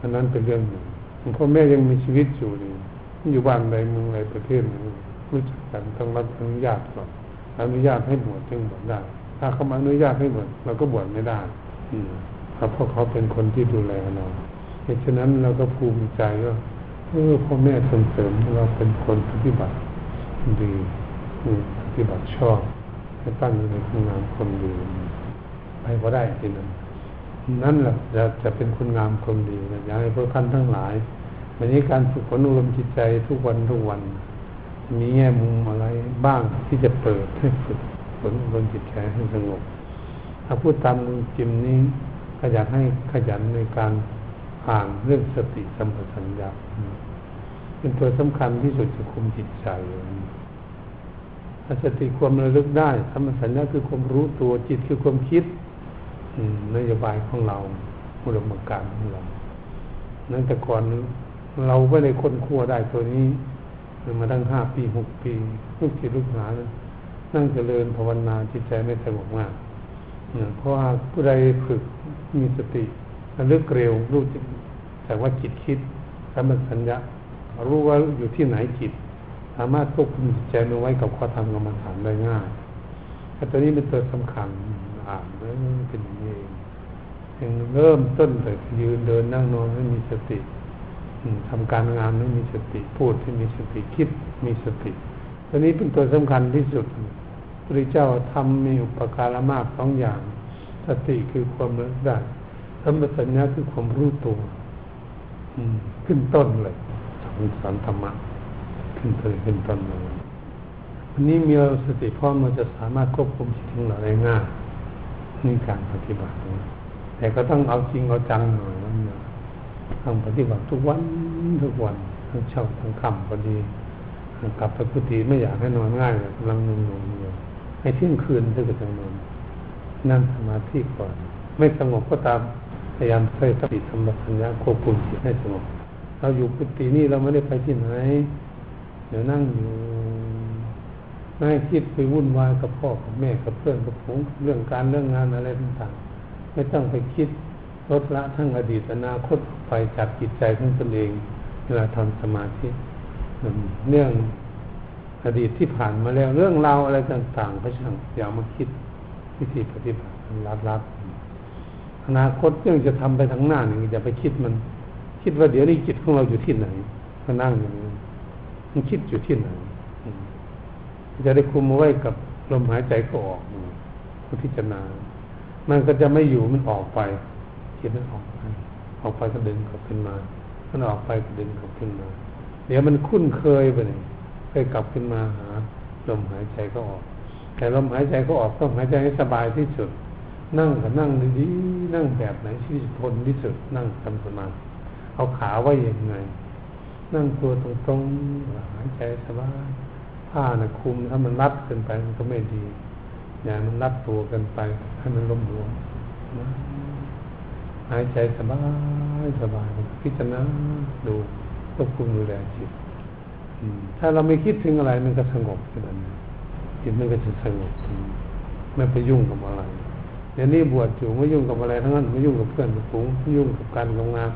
อันนั้นเป็นเรื่องหนึ่งพ่อแม่ยังมีชีวิตอยู่นี่อยู่บ้านใดเมืองใดประเทศนึง รู้จักกันต้องรับอนุญาตก่อนอนุญาตให้บวชจึงบวชได้ ถ้าเขามาอนุญาตให้บวชเราก็บวชไม่ได้ อืมเพราะเขาเป็นคนที่ดูแลเราเหตุฉะนั้นเราก็ภูมิใจว่าเออพ่อแม่ส่งเสริมเราเป็นคนปฏิบัติดีปฏิบัติชอบให้ตั้งอยู่ในคุณงามคนดีไปก็ได้ทีนั้นนั่นแหละจะจะเป็นคุณงามคนดีนะอยากให้พวกท่านทั้งหลายวันนี้การฝึกฝนอารมณ์จิตใจทุกวันทุกวัน มีแง่มุมอะไรบ้างที่จะเปิดให้ฝึกฝนอารมณ์จิตใจให้สงบถ้าพูดตามจิมนี้ก็อยากให้ขยันในการอ่านเรื่องสติสัมปชัญญะเป็นตัวสำคัญที่สุดจะคุมจิตใจสติความระลึกได้สัมปชัญญะคือความรู้ตัวจิตคือความคิดนโยบายของเราอุดมการของเรานั้นแต่ก่อนเราไม่ได้ค้นคว้าได้ตัวนี้ มาตั้งห้าปีหกปี ลูกศิษย์ลูกหานนั่งเจริญภาวนาจิตใจไม่สงบมากเพราะว่าผู้ใดฝึกมีสติระลึกเร็วรู้แต่ว่าจิตคิดสัมปชัญญะรู้ว่าอยู่ที่ไหนจิต สามารถควบคุมจิตใจเอาไว้กับข้อธรรมกรรมฐานได้ง่ายแต่ตัวนี้เป็นตัวสำคัญอ่านแล้วเป็นอย่างนี้เองเริ่มต้นแต่ยืนเดินนั่งนอนให้มีสติ ทำการงานให้มีสติพูดให้มีสติคิดมีสติตัวนี้เป็นตัวสำคัญที่สุดพระเจ้าทำมีอุปการะมากสองอย่าง สติคือความรู้ได้สัมปชัญญะคือความรู้ตัวขึ้นต้นเลยสอนธรรมะขึ้นเลยขึ้นต้นเลยวันนี้มีสติพร้อมเราจะสามารถควบคุมจิตของเราได้ง่ายนี่การปฏิบัติแต่ก็ต้องเอาจริงเอาจังหน่อยนะต้องปฏิบัติทุกวันทุกวันทั้งเช้าทั้งค่ำพอดีกลับไปกุฏิไม่อยากให้นอนง่ายกำลังนอนอยู่ให้เที่ยงคืนถึงจะนอนนั่งสมาธิก่อน ไม่สงบก็ตามพยายามใช้สติธรรมสัญญาควบคุมจิตให้สงบเราอยู่กุฏินี่เราไม่ได้ไปที่ไหนเดี๋ยวนั่งอยู่ไม่คิดไปวุ่นวายกับพ่อกับแม่กับเพื่อนกับผมเรื่องการเรื่องงานอะไรต่างๆไม่ต้องไปคิด ลดละทั้งอดีตอนาคตไปจากจิตใจของตนเองเวลาทำสมาธิเรื่องอดีตที่ผ่านมาแล้วเรื่องราวอะไรต่างๆก็ช่างอย่ามาคิดวิธีปฏิบัติลัดๆอนาคตเรื่องจะทำไปทางหน้านี่อย่าไปคิดมัน คิดว่าเดี๋ยวนี้จิตของเราอยู่ที่ไหนก็นั่งอย่างนี้มันคิดอยู่ที่ไหนจะได้คุมไว้กับลมหายใจก็ออกพิจารณา มันก็จะไม่อยู่มันออกไป จิตมันออกไปออกไปก็ดึงกลับขึ้นมามันออกไปก็ดึงกลับขึ้นมา เดี๋ยวมันคุ้นเคยไปเลยเคยกลับขึ้นมาหาลมหายใจก็ออก แต่ลมหายใจก็ออกต้องหายใจให้สบายที่สุด นั่งก็นั่งดีๆนั่งแบบไหนที่ทนที่สุดนั่งทำสมาธิเอาขาไว้ยังไง นั่งตัวตรงๆหายใจสบายผ้านะคุมถ้ามันรัดเกินไปมันก็ไม่ดีอย่ามันรัดตัวกินไปให้มันลมหลวม หายใจสบายสบายพิจารณาดูควบคุมดูแลจิตถ้าเราไม่คิดถึงอะไรมันก็สงบขนาดนั้นจิตมันก็จะสงบไม่ไปยุ่งกับอะไรเดี๋ยวนี้บวชอยู่ไม่ยุ่งกับอะไรทั้งนั้นไม่ยุ่งกับเพื่อนกับฝูงไม่ยุ่งกับการทำงาน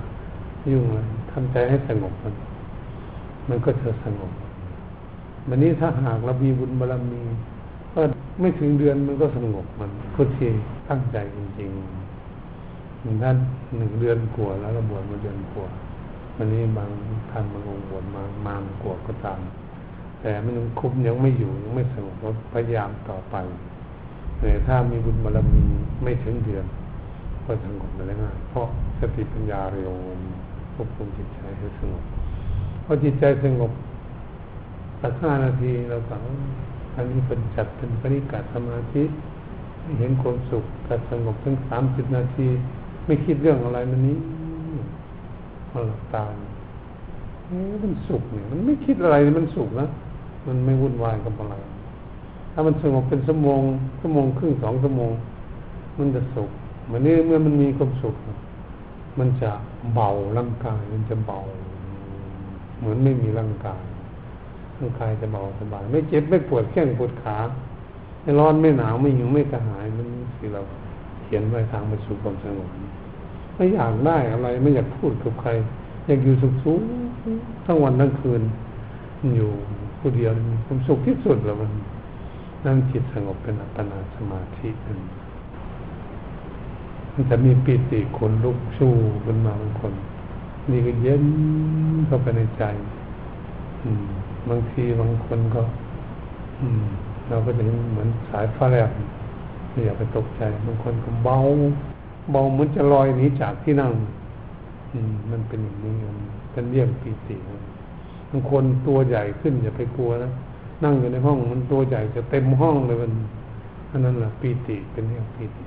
ไม่ยุ่งอะไรทำใจให้สงบมันมันก็จะสงบวันนี้ถ้าหากเรามีบุญบารมีก็ไม่ถึงเดือนมันก็สงบมันพุทธีตั้งใจจริงๆ หนึ่งท่านหนึ่งเดือนกลัวแล้วเราบวชมาเดือนกลัววันนี้บางท่านบางองค์บวชมามานกลัวก็ตาม แต่มันคุ้มยังไม่อยู่ยังไม่สงบก็พยายามต่อไปแต่ถ้ามีบุญบารมีไม่ถึงเดือน ก็สงบได้ง่ายเพราะสติปัญญาเร็วควบคุมจิตใจให้สงบพอจิตใจสงบสักห้านาทีเราสังอันนี้เป็นจัดเป็นปริกาสมาธิเห็นความสุขกัดสงบทั้งสามสิบนาที ไม่คิดเรื่องอะไรมันนี้มันหลับตามันสุขเนี่ย มันไม่คิดอะไรมันสุขนะมันไม่วุ่นวายกับอะไร ถ้ามันสงบเป็นชั่วโมงชั่วโมงครึ่งสองชั่วโมง มันจะสุขเหมือนนี้เมื่อมันมีความสุข มันจะเบาร่างกาย มันจะเบา เหมือนไม่มีร่างกายร่างกายจะเบาสบาย ไม่เจ็บไม่ปวดแข้งปวดขาไม่ร้อนไม่หนาวไม่หิวไม่กระหายมันที่เราเขียนไว้ทางไปสู่ความสงบ ไม่อยากได้อะไร ไม่อยากพูดกับใคร อยากอยู่สุขสูงทั้งวันทั้งคืน อยู่ผู้เดียวมีความสุขที่สุดแล้วมันนั่งจิตสงบเป็นอัปปนาสมาธินั่นมันจะมีปิติคนลุกชูขึ้นมาบางคน นี่ก็เย็นเข้าไปในใจ อืม บางทีบางคนก็ อืม เราก็จะเหมือนสายฟ้าแลบไม่อยากไปตกใจ บางคนก็เบา เบาเหมือนจะลอยหนีจากที่นั่งอืมมันเป็นอย่างนี้มันเป็นเรี่ยงปีติบางคนตัวใหญ่ขึ้นอย่าไปกลัวนะนั่งอยู่ในห้องมันตัวใหญ่จะเต็มห้องเลยมันอันนั้นแหละปีติเป็นเรื่องปีติ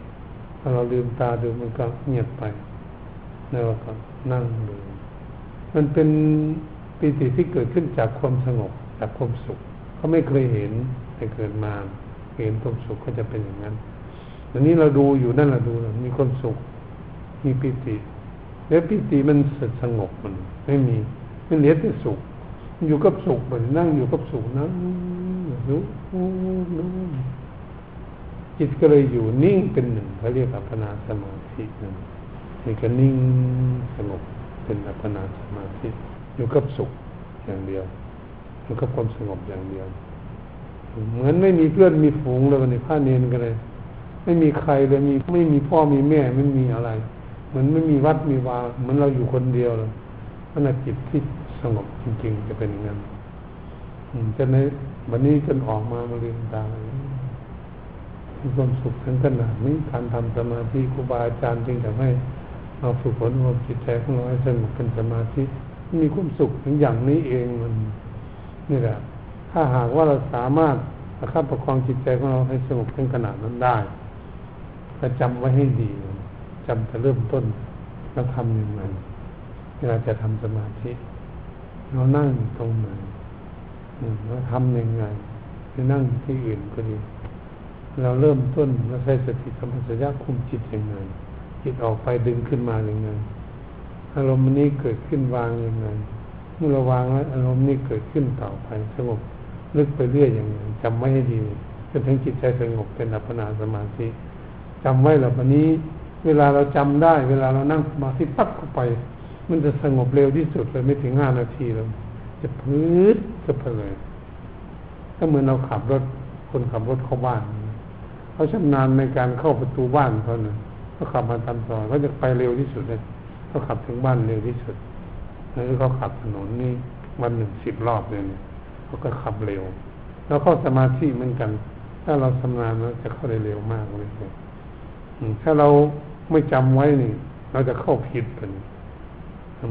พอเราลืมตาดูมันก็เงียบไปแล้วก็นั่งดูมันเป็นปีติที่เกิดขึ้นจากความสงบจากความสุขเขาไม่เคยเห็นแต่เกิดมาเห็นความสุขก็จะเป็นอย่างนั้น อันนี้เราดูอยู่นั่นแหละดูมีความสุข มีปีติแล้วปีติมันสงบมัน ไม่มีมันเหลือแต่สุข อยู่กับสุขมือนนั่งอยู่กับสุขนั่งรู้รู้จิตก็เลยอยู่นิ่งเป็นหนึ่งเขาเรียกอัปปนาสมาธินั่นนี่ก็นิ่งสงบเป็นอัปปนาสมาธิอยู่กับสุขอย่างเดียวอยู่กับความสงบอย่างเดียว เหมือนไม่มีเพื่อนมีฝูงเลยวันนี้พระเนนกันเลย ไม่มีใครเลยมีไม่มีพ่อมีแม่ไม่มีอะไร เหมือนไม่มีวัดมีวาเหมือนเราอยู่คนเดียวเลยขณะจิตที่สงบจริง ๆ จะเป็นอย่างนั้นจนในวันนี้จนออกมามาเรียนตามีความสุขทั้งขนาดนี้การทำสมาธิครูบาอาจารย์จึงทำให้เราฝึกฝนความจิตใจของเราให้สงบเป็นสมาธิมีความสุขถึงอย่างนี้เองมันนี่แหละ ถ้าหากว่าเราสามารถประคับประคองจิตใจของเราให้สงบเป็นขนาดนั้นได้ ก็จำไว้ให้ดีจำจะเริ่มต้นแล้วทำยังไงเวลาจะทำสมาธิเรานั่งตรงไหนเราทำยังไงไปนั่งที่อื่นก็ดี เราเริ่มต้นเราใช้สติสัมปชัญญะคุมจิตยังไงจิตออกไปดึงขึ้นมาอย่างไงอารมณ์นี้เกิดขึ้นวางยังไงเมื่อเราวางแล้วอารมณ์นี้เกิดขึ้นต่อไปสงบลึกไปเรื่อยอย่างไงจำไว้ให้ดีจนถึงจิตใจสงบเป็นอัปปนาสมาธิ จำไว้แล้ววันนี้ เวลาเราจำได้ เวลาเรานั่งสมาธิปั๊บเข้าไป มันจะสงบเร็วที่สุดเลยไม่ถึงห้านาทีเลยจะพื้นจะเพลินถ้าเหมือนเราขับรถคนขับรถเข้าบ้านเขาชำนาญในการเข้าประตูบ้านเขาเนี่ยเขาขับมาตามซอยเขาจะไปเร็วที่สุดเลยเขาขับถึงบ้านเร็วที่สุดแล้วเขาขับถนนนี่วันหนึ่งสิบรอบเลยเนี่ยเขาก็ขับเร็ว แล้วเข้าสมาธิเหมือนกัน ถ้าเราชำนาญเราจะเข้าได้เร็วมากเลย ถ้าเราไม่จำไว้นี่ เราจะเข้าผิดเป็น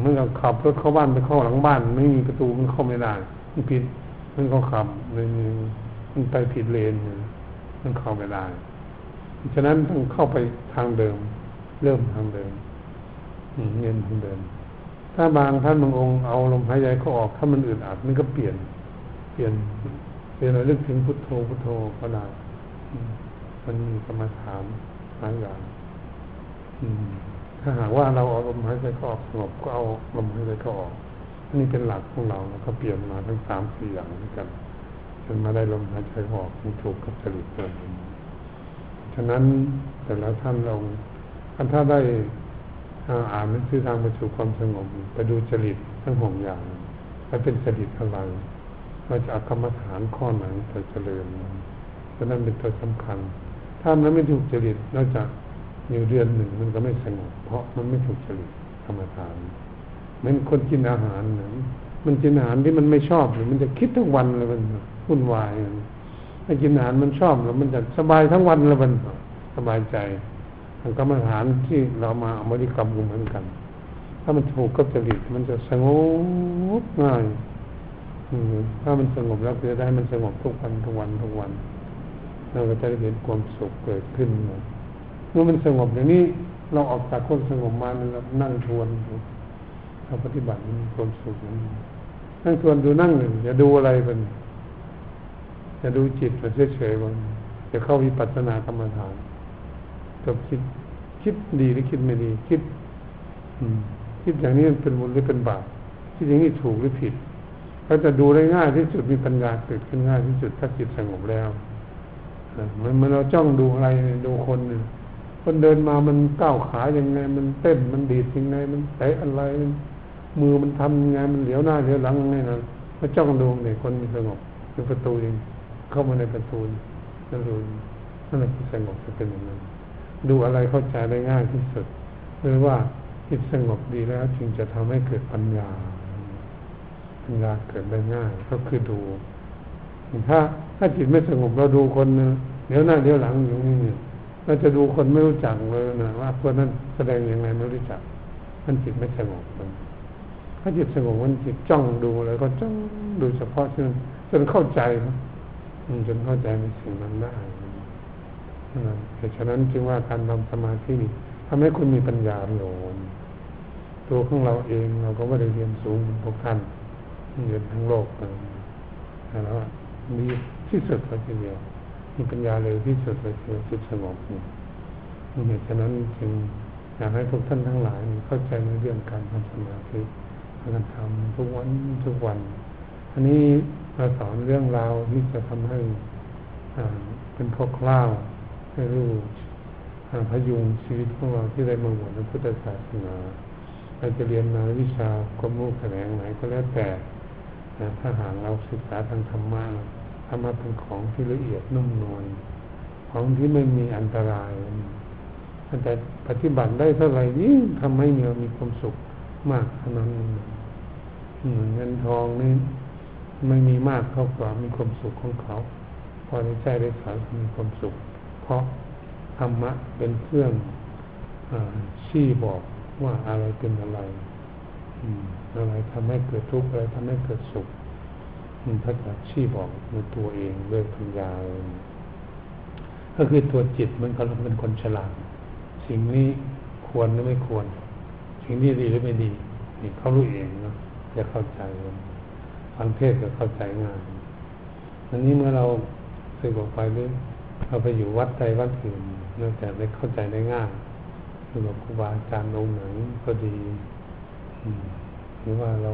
เมื่อเราขับรถเข้าบ้านไปเข้าหลังบ้าน ไม่มีประตูมันเข้าไม่ได้มันผิดมันเขาขับเลยมันไปผิดเลนมันเข้าไม่ได้ฉะนั้นต้องเข้าไปทางเดิม เริ่มทางเดิมเงียนทางเดิม ถ้าบางท่านบางองค์เอาลมหายใจเขาออกถ้ามันอึดอัดมันก็เปลี่ยน เปลี่ยนเปลี่ยนอะไรลึกถึงพุทโธพุทโธก็ได้มันมีกรรมฐาน หลายอย่างถ้าหากว่าเราเอาลมหายใจเข้าออกสงบก็เอาลมหายใจเข้าออกนี่เป็นหลักของเราแล้วก็เปลี่ยนมาทั้งสามสี่อย่างด้วยกันจนมาได้ลมหายใจออกมันถูกกับจริตเลยฉะนั้นแต่ละท่านลองถ้าได้อ่านหนังสือทางไปสู่ความสงบไปดูจริตทั้งหกอย่างไปเป็นจริตอะไรเราจะเอากรรมฐานข้อไหนไปเจริญฉะนั้นเป็นตัวสำคัญ ถ้ามันไม่ถูกจริตนอกจากอยู่เดือนหนึ่งมันก็ไม่สงบเพราะมันไม่ถูกจริตกรรมฐานเหมือนคนกินอาหารนะมันกินอาหารที่มันไม่ชอบหรือมันจะคิดทั้งวันเลยมันวุ่นวายถ้ากินอาหารมันชอบแล้วมันจะสบายทั้งวันเลยมันสบายใจกรรมฐานที่เรามาเอามาดิกรรมเหมือนกัน ถ้ามันถูกกับจริตมันจะสงบง่ายถ้ามันสงบแล้วจะได้มันสงบทุกวันทุกวันทุกวัน เราก็จะได้เห็นความสุขเกิดขึ้นเมื่อมันสงบอย่างนี้เราออกจากความสงบมาเรานั่งทวนเราปฏิบัติมีความสุขนั่งทวนดูนั่งหนึ่งอย่าดูอะไรเป็นอย่าดูจิตเฉยๆมันจะเข้าวิปัสสนากรรมฐานจบคิดคิดดีหรือคิดไม่ดี คิดอืมคิดอย่างนี้เป็นบุญหรือเป็นบาปคิดอย่างนี้ถูกหรือผิดเขาจะดูได้ง่ายที่สุดมีปัญญาเกิดขึ้นง่ายที่สุดถ้าจิตสงบแล้ว มันมันเราจ้องดูอะไรดูคนเนี่ยคนเดินมามันก้าวขาอย่างไง มันเต้นมันดีดยังไง มันเตะอะไรมือมันทำยังไงมันเหลียวหน้าเหลียวหลังยังไงนะมาจ้องดูเนี่ยคนมีสงบคือประตูเองเข้ามาในประตูนั่นดูนั่นแหละที่สงบจะเป็นอย่างนั้นดูอะไรเข้าใจได้ง่ายที่สุดหรือว่าจิตสงบดีแล้ว จึงจะทำให้เกิดปัญญาปัญญาเกิดได้ง่าย ก็คือดู ถ้าถ้าจิตไม่สงบเราดูคนเดี๋ยวหน้าเดี๋ยวหลังอยู่นี่เราจะดูคนไม่รู้จักเลยนะว่าคนนั้นแสดงยังไงไม่รู้จักมันจิตไม่สงบเลยถ้าจิตสงบมันจิตจ้องดูเลยก็จ้องดูเฉพาะจนจนเข้าใจจนเข้าใจในสิ่งนั้นได้แต่ฉะนั้นจึงว่าการทำสมาธิทำให้คุณมีปัญญาโยนตัวของเราเองเราก็ไม่ได้เรียนสูงพวกท่านเรียนทั้งโลกแต่แล้ว มีที่สุดเลยทีเดียวมีปัญญาเร็วที่สุดเลยทีเดียวจิตสงบนี่เหตุฉะนั้นจึงอยากให้พวกท่านทั้งหลายเข้าใจในเรื่องการทำสมาธิการทำทุกวันทุกวัน อันนี้เราสอนเรื่องราวที่จะทำให้เป็นพวกเล่าวให้รู้พยุงชีวิตของเราที่ได้มาบวชในพุทธศาสนาเราจะเรียนมาวิชาความรู้แขนงไหนก็แล้วแต่ ถ้าหากเราศึกษาทางธรรมะธรรมะเป็นของที่ละเอียดนุ่มนวลของที่ไม่มีอันตรายแต่ปฏิบัติได้เท่าไหร่นี่ทำให้เรามีความสุขมากเท่านั้นเงินทองนี่ไม่มีมากเท่ากับมีความสุขของเขา พอได้ใจได้สารมีความสุข เพราะธรรมะเป็นเครื่องอชี้บอกว่าอะไรเป็นอะไร อะไรทำให้เกิดทุกข์อะไรทำให้เกิดสุขมันพระจักชี้บอกในตัวเองด้วยปัญญาก็คือตัวจิตมันก็เป็นคนฉลาด สิ่งนี้ควรหรือไม่ควร สิ่งนี้ดีหรือไม่ดีนี่เขารู้เองเนาะจะเข้าใจฟังเทศก็เข้าใจง่ายอันนี้เมื่อเราสึกออกไปหรือเราไปอยู่วัดใดวัดอื่นนองจากได้เข้าใจได้ง่ายคือแบบครูบาอาจารย์องค์ไหนก็ดี หรือว่าเรา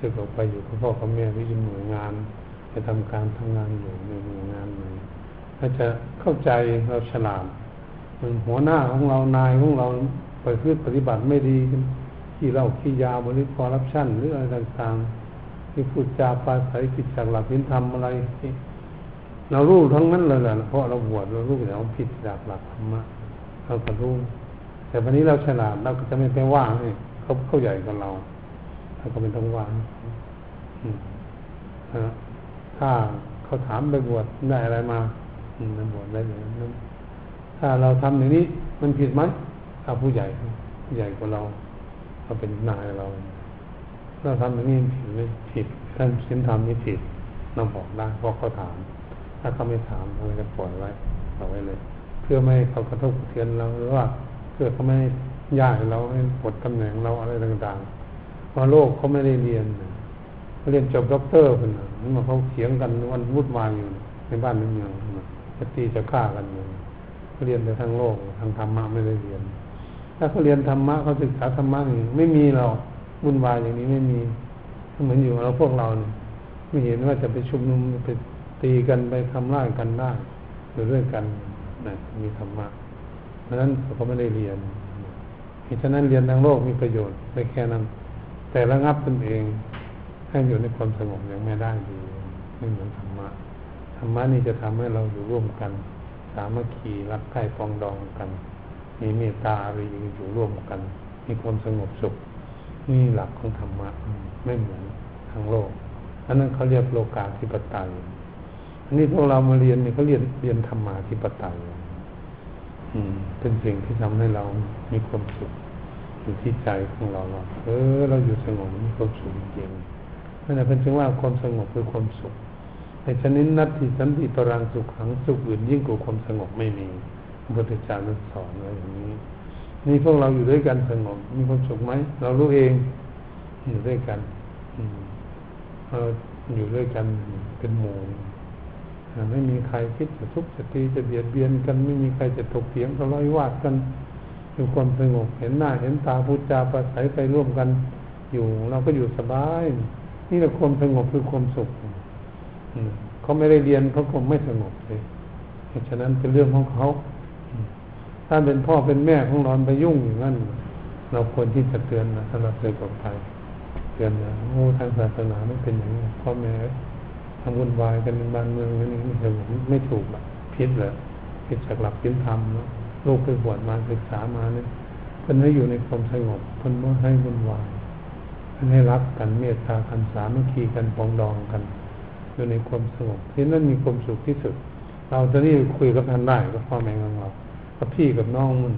สึกออกไปอยู่กับพ่อกับแม่ที่อยู่หน่วยงานไปทำการทำงานอยู่ในหน่วยงานไหนถ้าจะเข้าใจเราฉลาดมันหัวหน้าของเรานายของเราไปพืชปฏิบัติไม่ดีที่เราขี้ยาบริคอรับชั่นหรืออะไรต่างๆที่พูดจาปาศัยผิดจากหลักพินธรรมอะไรเรารู้ทั้งนั้นเลยแหละเพราะเราบวชเรารู้แล้วผิดจากหลักธรรมะเราก็รู้แต่วันนี้เราฉลาดเราก็จะไม่ไปว่างให้ เขาเขาใหญ่กว่าเราเราก็เป็นต้องวางถ้าเขาถามไปบวชได้อะไรมาไปบวชได้เลยถ้าเราทำอย่างนี้มันผิดไหมถ้าผู้ใหญ่ผู้ใหญ่กว่าเราเขาเป็นนายเราเราทำอย่างนี้ผิดไหมผิดท่านสินธรรมนี่ผิดเราบอกได้เพราะเขาถาม ถ้าเขาไม่ถามเราจะปล่อยไว้ปล่อยไว้เลย เพื่อไม่ให้เขากระทบกระเทือนเราหรือว่าเพื่อเขาไม่ ย้ายเราให้ปลดตำแหน่งเราอะไรต่างๆเพราโลกเขาไม่ได้เรียนเขาเรียนจบด็อกเตอร์คนนั้นมันเขาเถียงกันวันวุ่นวายอยู่ในบ้านในเมืองจะตีจะฆ่ากันอยู่เขาเรียนแต่ทางโลกทางธรรมะไม่ได้เรียน ถ้าเขาเรียนธรรมะเขาศึกษาธรรมะนี่ไม่มีเราวุ่นวายอย่างนี้ไม่มีเหมือนอยู่เราพวกเราเนี่ยไม่เห็นว่าจะไปชุมนุมไปตีกันไปทำร้ายกันได้อยู่ด้วยกันนะมีธรรมะเพราะนั้นเขาไม่ได้เรียน เหตุฉะนั้นเรียนทางโลกมีประโยชน์ได้แค่นั้น แต่ระงับตนเองให้อยู่ในความสงบยังไม่ได้ดีไม่เหมือนธรรมะธรรมะนี่จะทำให้เราอยู่ร่วมกัน สามัคคีรักใคร่ปองดองกัน มีเมตตาอะไรอยู่ร่วมกัน มีความสงบสุขนี่หลักของธรรมะไม่เหมือนทางโลกอันนั้นเขาเรียกโลกาธิปไตยอันนี้พวกเรามาเรียนเนี่ยเขาเรียนเรียนธรรมาธิปไตยอืม เป็นสิ่งที่ทำให้เรามีความสุขอยู่ที่ใจของเราว่าเออ เราอยู่สงบมีความสุขจริงนั่นแหละเป็นจึงว่าความสงบคือความสุขในชนิดนัตติสันติปรังสุขขังสุขอื่นยิ่งกว่าความสงบไม่มีพระพุทธเจ้าสอนไว้อย่างนี้ นี่พวกเราอยู่ด้วยกันสงบมีความสุขไหมเรารู้เองอยู่ด้วยกันอืมเราอยู่ด้วยกันเป็นหมู่ ไม่มีใครคิดจะทุบจะตีจะเบียดเบียนกัน ไม่มีใครจะถกเถียงทะเลาะวาทกันอยู่ความสงบเห็นหน้าเห็นตาพูดจาประสัยไปร่วมกัน อยู่เราก็อยู่สบาย นี่แหละความสงบคือความสุขเขาไม่ได้เรียนเขาคงไม่สงบเลยฉะนั้นเป็นเรื่องของเขาถ้าเป็นพ่อเป็นแม่ของเราไปยุ่งอย่างนั้นเราควรที่จะเตือนนะถ้าเราเคยกับใครเตือนนะโอ้ทางศาสนาไม่เป็นอย่างนี้พ่อแม่ ทำวุ่นวายกันในบ้านเมืองนี่ไม่ถูกไม่ถูกอะพิษเลยผิดจากหลักศีลธรรมลูกไปบวชมาศึกษามาเนี่ยเพิ่นให้อยู่ในความสงบเพิ่นไม่ให้วุ่นวายเพิ่นให้รักกันเมตตากันสามัคคีกันปองดองกัน อยู่ในความสงบที่นั่นมีความสุขที่สุด เราจะนี่คุยกับท่านได้ก็พ่อแม่ของเรากับพี่กับน้องมัน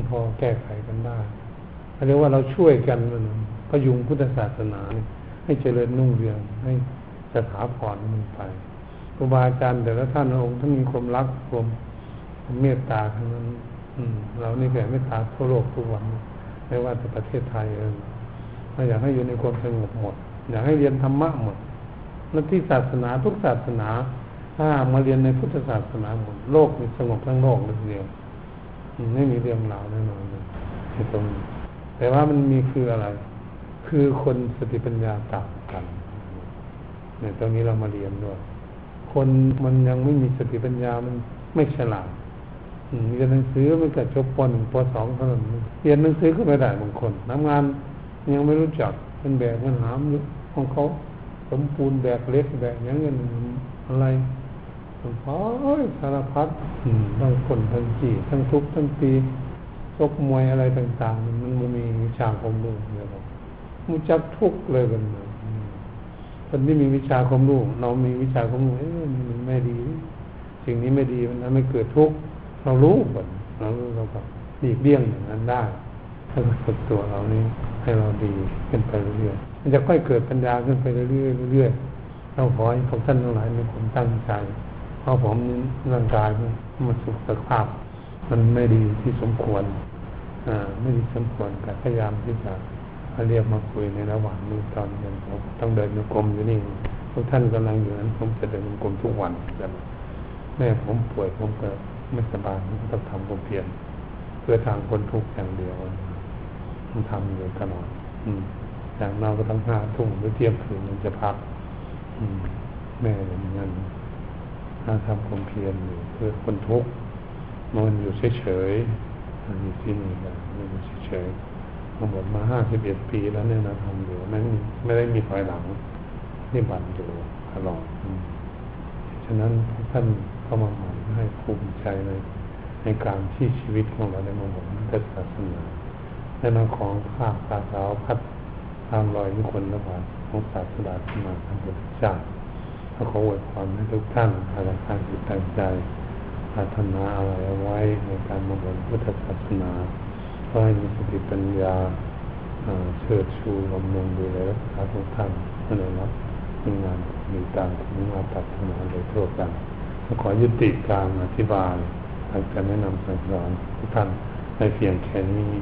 นพอแก้ไขกันได้เรียกว่าเราช่วยกันมันพยุงพุทธศาสนาเนี่ยให้เจริญนุ่งเรืองให้ สถาพรมันไปครูบาอาจารย์แต่ละท่านองค์ท่านมีความรักความเมตตาทั้งนั้นเรานี่แผ่เมตตาทั่วโลกทุกวันไม่ว่าแต่ประเทศไทยเองเราอยากให้อยู่ในความสงบหมด อยากให้เรียนธรรมะหมดแล้วที่ศาสนาทุกศาสนาถ้ามาเรียนในพุทธศาสนาหมดโลกมีสงบทั้งโลกเลยเดียวไม่มีเรื่องราวแน่นอนเลยตรงแต่ว่ามันมีคืออะไร คือคนสติปัญญาต่างกัน เนี่ยตรงนี้เรามาเรียนด้วยคนมันยังไม่มีสติปัญญามันไม่ฉลาดเรียนหนังสือมันก็จบปหนึ่งปสองเท่านั้นเรียนหนังสือก็ไม่ได้บางคนทำงานยังไม่รู้จักเป็นแบบมันหามของเขาสมปูนแบบเล็กแบบอย่างเงี้ยอะไรโอ้ยสารพัดทั้งคนทั้งจีทั้งทุกทั้งปีชกมวยอะไรต่าง ๆ มันมันมีวิชาความรู้เยอะมุจักทุกเลยกัน คนที่มีวิชาความรู้เรามีวิชาความรู้เอ้ยมันไม่ดี สิ่งนี้ไม่ดีมันทำให้เกิดทุกข์เรารู้หมดเรารู้เราก็หลีกเลี่ยงอย่างนั้นได้ถ้าฝึกตัวเรานี้ให้เราดีขึ้นไปเรื่อยๆมันจะค่อยเกิดปัญญาขึ้นไปเรื่อยๆเรื่อยๆเราขอให้พวกท่านทั้งหลายมีความตั้งใจเพราะผมร่างกายมันสุขภาพ มันไม่ดีที่สมควรอ่าไม่ดีสมควรแต่พยายามที่จะ เรียกมาคุยในระหว่างนี้ตอนเดินผมต้องเดินโยกลมอยู่นี่พวกท่านกำลังอยู่นั้น ผมจะเดินโยกลมทุกวันแม่ผมป่วยผมก็ไม่สบายผมต้องทำความเพียรเพื่อทางคนทุกข์อย่างเดียวมันทำอยู่ตลอดอืมอย่างเราก็ต้งห้าทุ่มหรือเที่ยงคืนมันจะพัก อืม แม่อย่างนั้นถ้าทำความเพียรอยู่เพื่อคนทุกข์มันอยู่เฉยๆอยู่ที่นี่นมันอยู่เฉยๆ หมดมาห้าสิบเอ็ดปีแล้วเนี่ยนะทำอยู่นั้ไม่ได้มีถอยหลังนี่บันอยู่ตลอดฉะนั้นท่านเข้ามาหมายให้ภูมิใจเลย ในการที่ชีวิตของเราในมงคลศาสนาในนามของภาคตาสาวพัดตามรอยนิคนละบาทของศาสดาที่มาทำบุญจ้าถ้าขออวยพรให้ทุกท่านอาจารย์ตั้งจิตตั้งใจปรารถนาอะไรเอาไว้ในการมาบนพุทธศาสนา ก็ให้มีสติปัญญาเชิดชูบำรุงดูแลรักษาทุกท่านนั่นเองนะมีงานมีตามที่มาปรารถนาโดยทั่วกันขอยุติการอธิบายการแนะนำสั่งสอนทุกท่านในเพียงแค่นี้